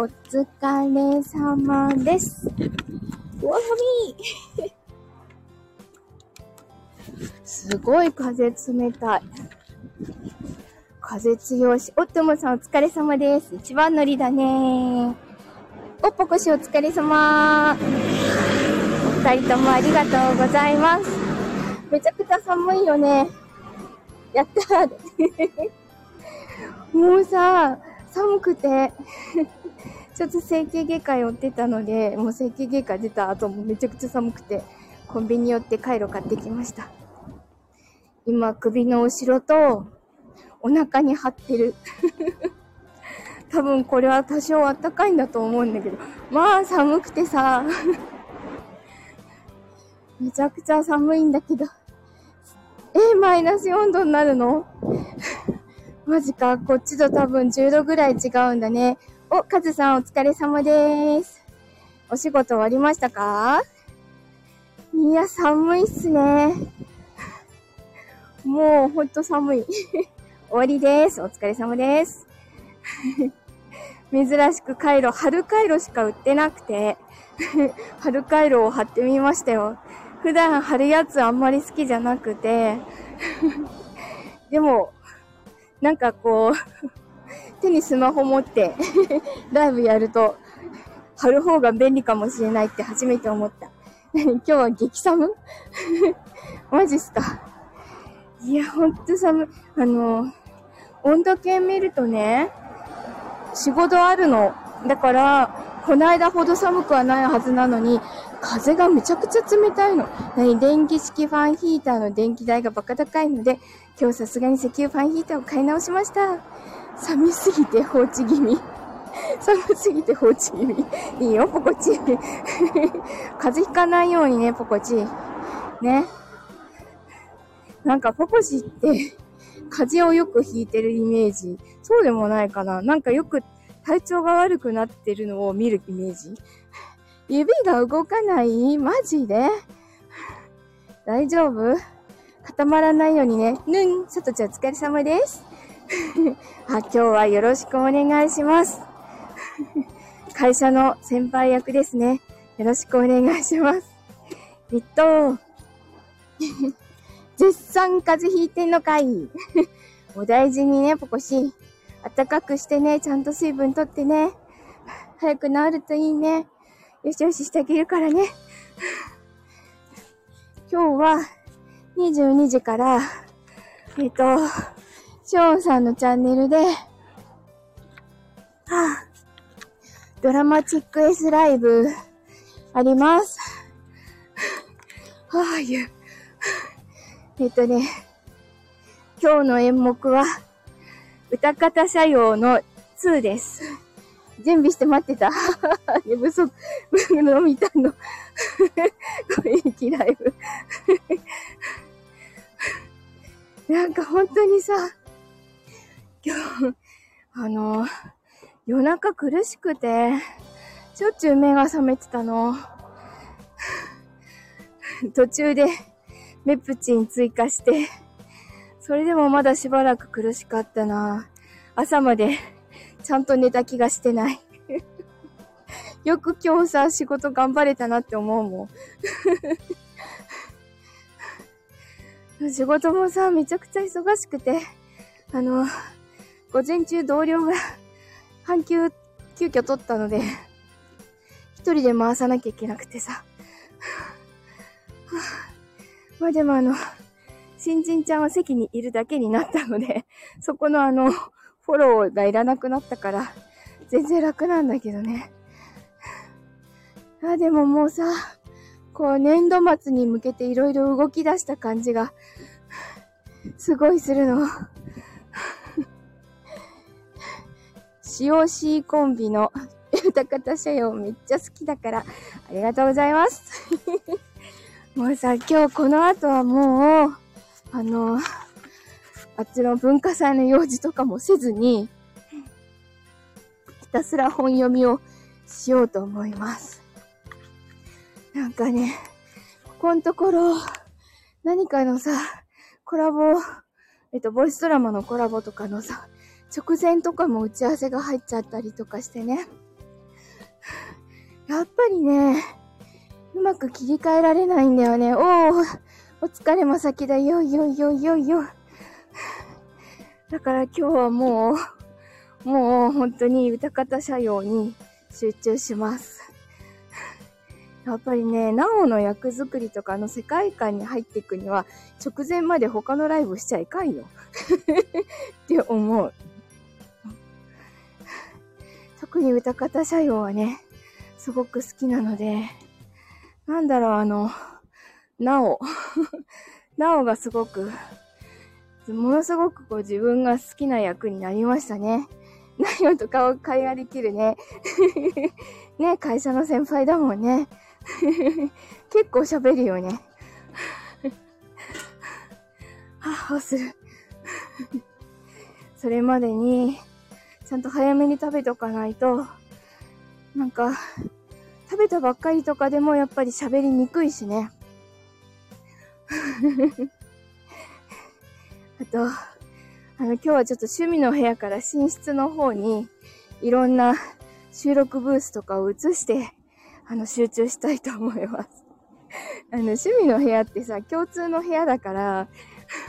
お疲れ様です。おわみすごい風冷たい。風強し。おともさんお疲れ様です。一番乗りだねおっぽこしお疲れ様。お二人ともありがとうございます。めちゃくちゃ寒いよね。やったー。もうさ、寒くて、ちょっと整形外科寄ってたので、もう整形外科出た後もめちゃくちゃ寒くて、コンビニ寄ってカイロ買ってきました。今、首の後ろと、お腹に張ってる。多分これは多少あったかいんだと思うんだけど、まあ寒くてさ、めちゃくちゃ寒いんだけど、え、マイナス4度になるの？マジか、こっちと多分10度ぐらい違うんだね。お、カズさんお疲れ様です。お仕事終わりましたか？いや、寒いっすね。もうほんと寒い。終わりです。お疲れ様です。珍しくカイロ、春カイロしか売ってなくて、春カイロを貼ってみましたよ。普段貼るやつあんまり好きじゃなくて、でも、なんかこう、手にスマホ持って ライブやると、貼る方が便利かもしれないって初めて思った。何今日は激寒？マジっすか？いや、ほんと寒い。あの、温度計見るとね、4、5度あるの。だから、この間ほど寒くはないはずなのに、風がめちゃくちゃ冷たいの。何電気式ファンヒーターの電気代がバカ高いので、今日さすがに石油ファンヒーターを買い直しました。寒すぎて放置気味。寒すぎて放置気味。いいよ、ポコチ。風邪ひかないようにね、ポコチ。ね。なんか、ポコチって、風邪をよくひいてるイメージ。そうでもないかな。なんかよく体調が悪くなってるのを見るイメージ。指が動かない？マジで？大丈夫？固まらないようにね。ぬん、さとちゃんお疲れ様です。あ、今日はよろしくお願いします。会社の先輩役ですね。よろしくお願いします。えっと、絶賛風邪ひいてんのかい？お大事にね、ポコシ。暖かくしてね、ちゃんと水分とってね。早く治るといいね。よしよししてあげるからね。今日は22時から、えっ、と、ショーンさんのチャンネルで、はあ、ドラマチック S ライブあります。は あ、いう。えっとね、今日の演目は、歌方社用の2です。準備して待ってた。寝不足、飲みたの。雰囲気ライブ。なんか本当にさ、今日、あの、夜中苦しくて、しょっちゅう目が覚めてたの。途中でメプチン追加して、それでもまだしばらく苦しかったな。朝までちゃんと寝た気がしてない。よく今日さ、仕事頑張れたなって思うもん。仕事もさ、めちゃくちゃ忙しくて、あの、午前中同僚が半休、急遽取ったので、一人で回さなきゃいけなくてさ。まあでもあの、新人ちゃんは席にいるだけになったので、そこのあの、フォローがいらなくなったから、全然楽なんだけどね。あ、でももうさ、こう年度末に向けていろいろ動き出した感じが、すごいするの。COC コンビの歌方社用めっちゃ好きだから、ありがとうございます。もうさ、今日この後はもう、あの、あっちの文化祭の用事とかもせずに、ひたすら本読みをしようと思います。なんかね、ここのところ、何かのさ、コラボ、えっと、ボイスドラマのコラボとかのさ、直前とかも打ち合わせが入っちゃったりとかしてね。やっぱりね、うまく切り替えられないんだよね。おお、お疲れも先だよい、よい、よい、よい、よ。だから今日はもう、もう本当に歌方社用に集中します。やっぱりね、なおの役作りとかの世界観に入っていくには、直前まで他のライブしちゃいかんよ。って思う。特に歌方社用はね、すごく好きなので、なんだろう、あの、なお。なおがすごく、ものすごくこう自分が好きな役になりましたね。何をとかを会話できるね。ね、会社の先輩だもんね。結構喋るよね。はぁ、はする。それまでに、ちゃんと早めに食べとかないと、なんか、食べたばっかりとかでもやっぱり喋りにくいしね。あと、あの、今日はちょっと趣味の部屋から寝室の方にいろんな収録ブースとかを移して、あの、集中したいと思います。あの、趣味の部屋ってさ、共通の部屋だから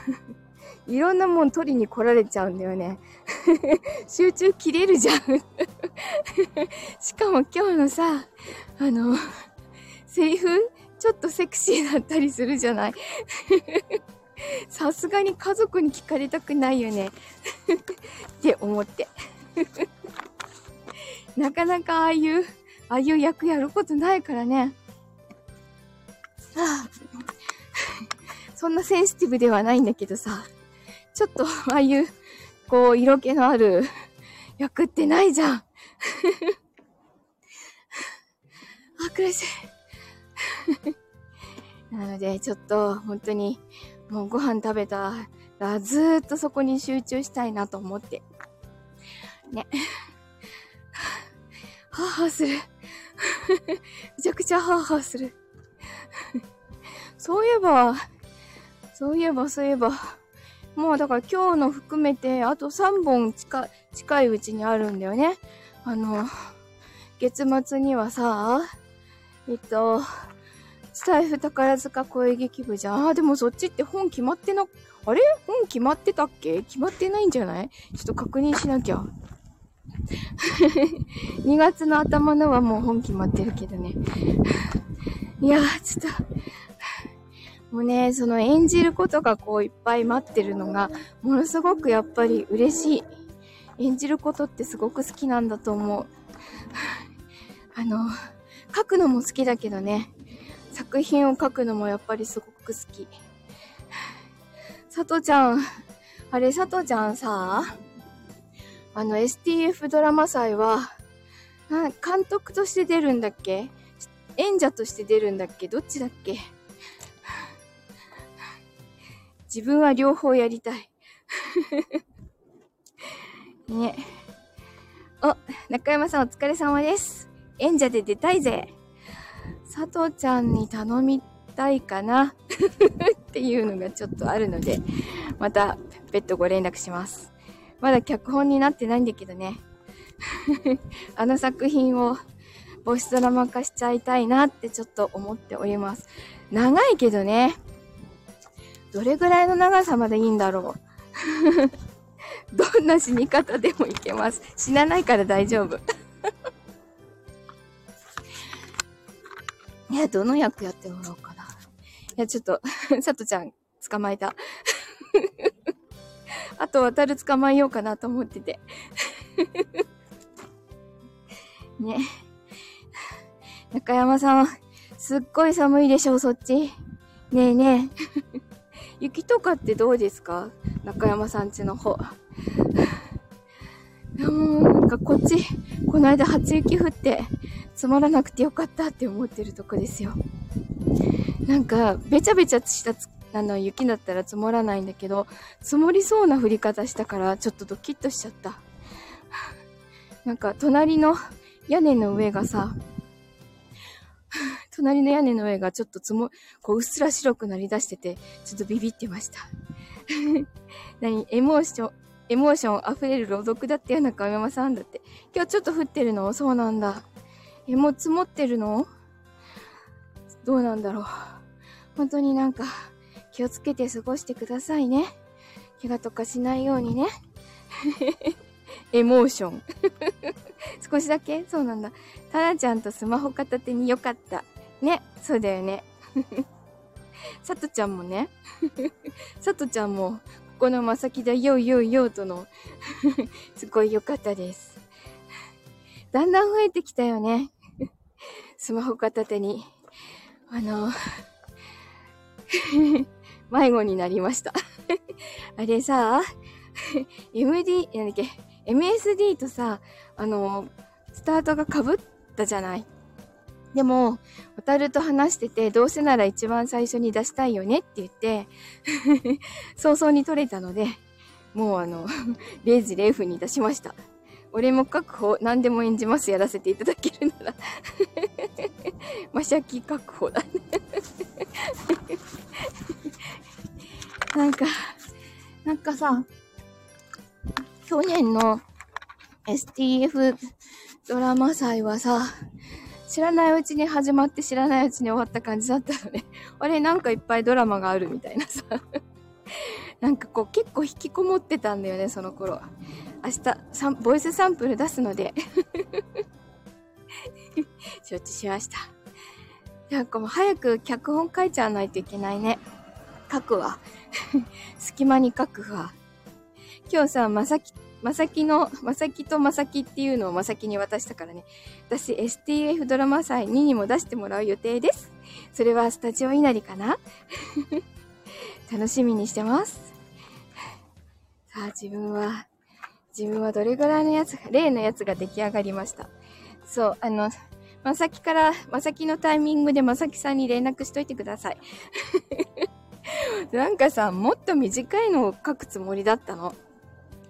いろんなもん取りに来られちゃうんだよね。集中切れるじゃんしかも今日のさ、あの、セリフちょっとセクシーだったりするじゃない？さすがに家族に聞かれたくないよね って思って なかなかああいう、ああいう役やることないからね。はあ、そんなセンシティブではないんだけどさ、ちょっとああいう、こう、色気のある役ってないじゃん。あ、苦しい。なので、ちょっと、本当に、もうご飯食べたら、ずっとそこに集中したいなと思って。ね。はぁはぁする。めちゃくちゃはぁはぁする。そういえば、そういえば、そういえば、もうだから今日の含めて、あと3本近近いうちにあるんだよね。あの、月末にはさ、えっと、スタイフ宝塚声劇部じゃん。あ、でもそっちって本決まってな、あれ？本決まってたっけ？決まってないんじゃない？ちょっと確認しなきゃ。2月の頭のはもう本決まってるけどね。いやちょっと、もうね、その演じることがこういっぱい待ってるのが、ものすごくやっぱり嬉しい。演じることってすごく好きなんだと思う。あの、書くのも好きだけどね、作品を書くのもやっぱりすごく好き。佐藤ちゃん、あれ佐藤ちゃんさ、あの STF ドラマ祭は、監督として出るんだっけ？演者として出るんだっけ？どっちだっけ？自分は両方やりたい。ね。お、中山さんお疲れ様です。演者で出たいぜ。佐藤ちゃんに頼みたいかな っていうのがちょっとあるので、また別途ご連絡します。まだ脚本になってないんだけどね。あの作品をボイスドラマ化しちゃいたいなってちょっと思っております。長いけどね。どれぐらいの長さまでいいんだろう。どんな死に方でもいけます。死なないから大丈夫。いや、どの役やってもらおうかな。いや、ちょっと、さとちゃん、捕まえた。あと、渡る捕まえようかなと思ってて。ね。中山さん、すっごい寒いでしょ、そっち。ねえねえ。雪とかってどうですか？中山さんちの方。いやもうなんかこっち、この間初雪降って積もらなくてよかったって思ってるとこですよ。なんか、べちゃべちゃしたあの雪だったら積もらないんだけど、積もりそうな降り方したからちょっとドキッとしちゃった。なんか隣の屋根の上がさ、隣の屋根の上がちょっとつも、こう、うっすら白くなりだしてて、ちょっとビビってました。何エモーション、エモーション溢れる朗読だってよ、中山さんだって。今日ちょっと降ってるのそうなんだ。え、もう積もってるの？どうなんだろう。本当になんか、気をつけて過ごしてくださいね。怪我とかしないようにね。エモーション。少しだけ？そうなんだ。タナちゃんとスマホ片手によかった。ね。そうだよね。さとちゃんもね。さとちゃんも、ここのまさきだよよよとのすごい良かったです。だんだん増えてきたよね。スマホ片手に。あの、迷子になりました あれさ、MD、なんだっけ、MSD とさ、あの、スタートが被ったじゃない。でも、渡ると話してて、どうせなら一番最初に出したいよねって言って 早々に取れたので、もうあの、0時0分に出しました。俺も確保、何でも演じますやらせていただけるならマシャキ確保だね なんか、なんかさ、去年の STF ドラマ祭はさ、知らないうちに始まって知らないうちに終わった感じだったのね。あれ、なんかいっぱいドラマがあるみたいなさ。なんかこう結構引きこもってたんだよね、その頃は。明日、ボイスサンプル出すので 承知しました。なんかもう早く脚本書いちゃわないといけないね。書くわ。隙間に書くわ。今日さ、まさき、まさきの、まさきとまさきっていうのをまさきに渡したからね。私、STF ドラマ祭2にも出してもらう予定です。それはスタジオ稲荷かな？楽しみにしてます。さあ、自分は、自分はどれぐらいのやつが、例のやつが出来上がりました。そう、あの、まさきから、まさきのタイミングでまさきさんに連絡しといてください。なんかさ、もっと短いのを書くつもりだったの？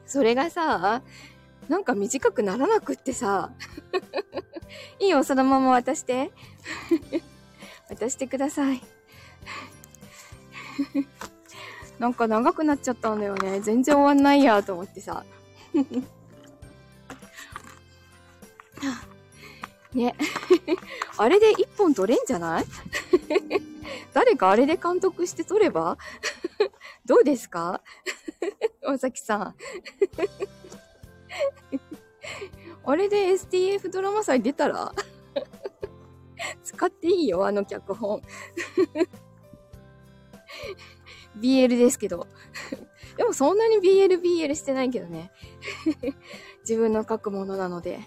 それがさ、なんか短くならなくってさ。いいよ、そのまま渡して。渡してください。なんか長くなっちゃったんだよね。全然終わんないやと思ってさ。ね。あれで一本取れんじゃない？誰かあれで監督して撮れば？どうですか？まさきさん。あれで STF ドラマ祭出たら？使っていいよ、あの脚本。BL ですけど。でもそんなに BL、BL してないけどね。自分の書くものなので。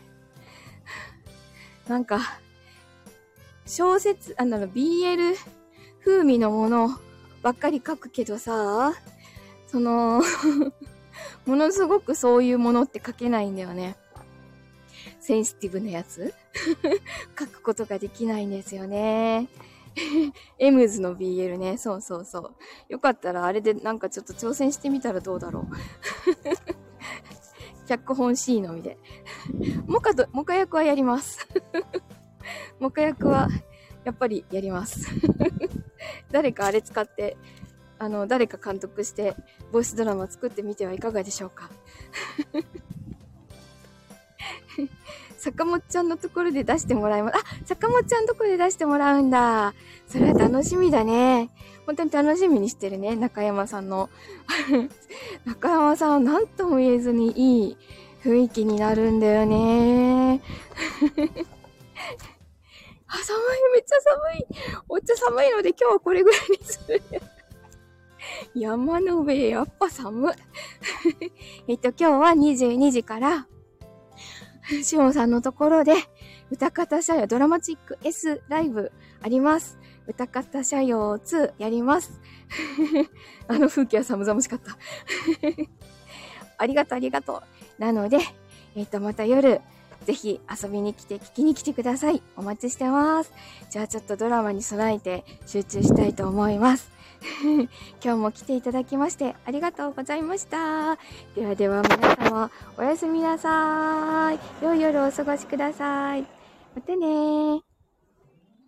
なんか、小説、あの、BL 風味のものばっかり書くけどさ、そのものすごくそういうものって書けないんだよね。センシティブなやつ書くことができないんですよね。エムズの BL ね。そうそうそう。よかったらあれでなんかちょっと挑戦してみたらどうだろう。脚本 C のみで。モカと、モカ役はやります。モカ役は、やっぱりやります。誰かあれ使って、あの、誰か監督して、ボイスドラマ作ってみてはいかがでしょうか。坂本ちゃんのところで出してもらいます。あ、坂本ちゃんのところで出してもらうんだ。それは楽しみだね。本当に楽しみにしてるね、中山さんの。中山さんは何とも言えずにいい雰囲気になるんだよね。あ、寒い、めっちゃ寒い。お茶寒いので今日はこれぐらいにする。山の上、やっぱ寒い。えっと、今日は22時から、しおんさんのところで、歌方社用ドラマチック S ライブあります。歌方社用2やります。あの風景は寒々しかった ありがとう、ありがとう。なので、えっ、と、また夜、ぜひ遊びに来て、聞きに来てください。お待ちしてます。じゃあちょっとドラマに備えて集中したいと思います。今日も来ていただきましてありがとうございました。ではでは皆様おやすみなさい。良い夜をお過ごしください。またね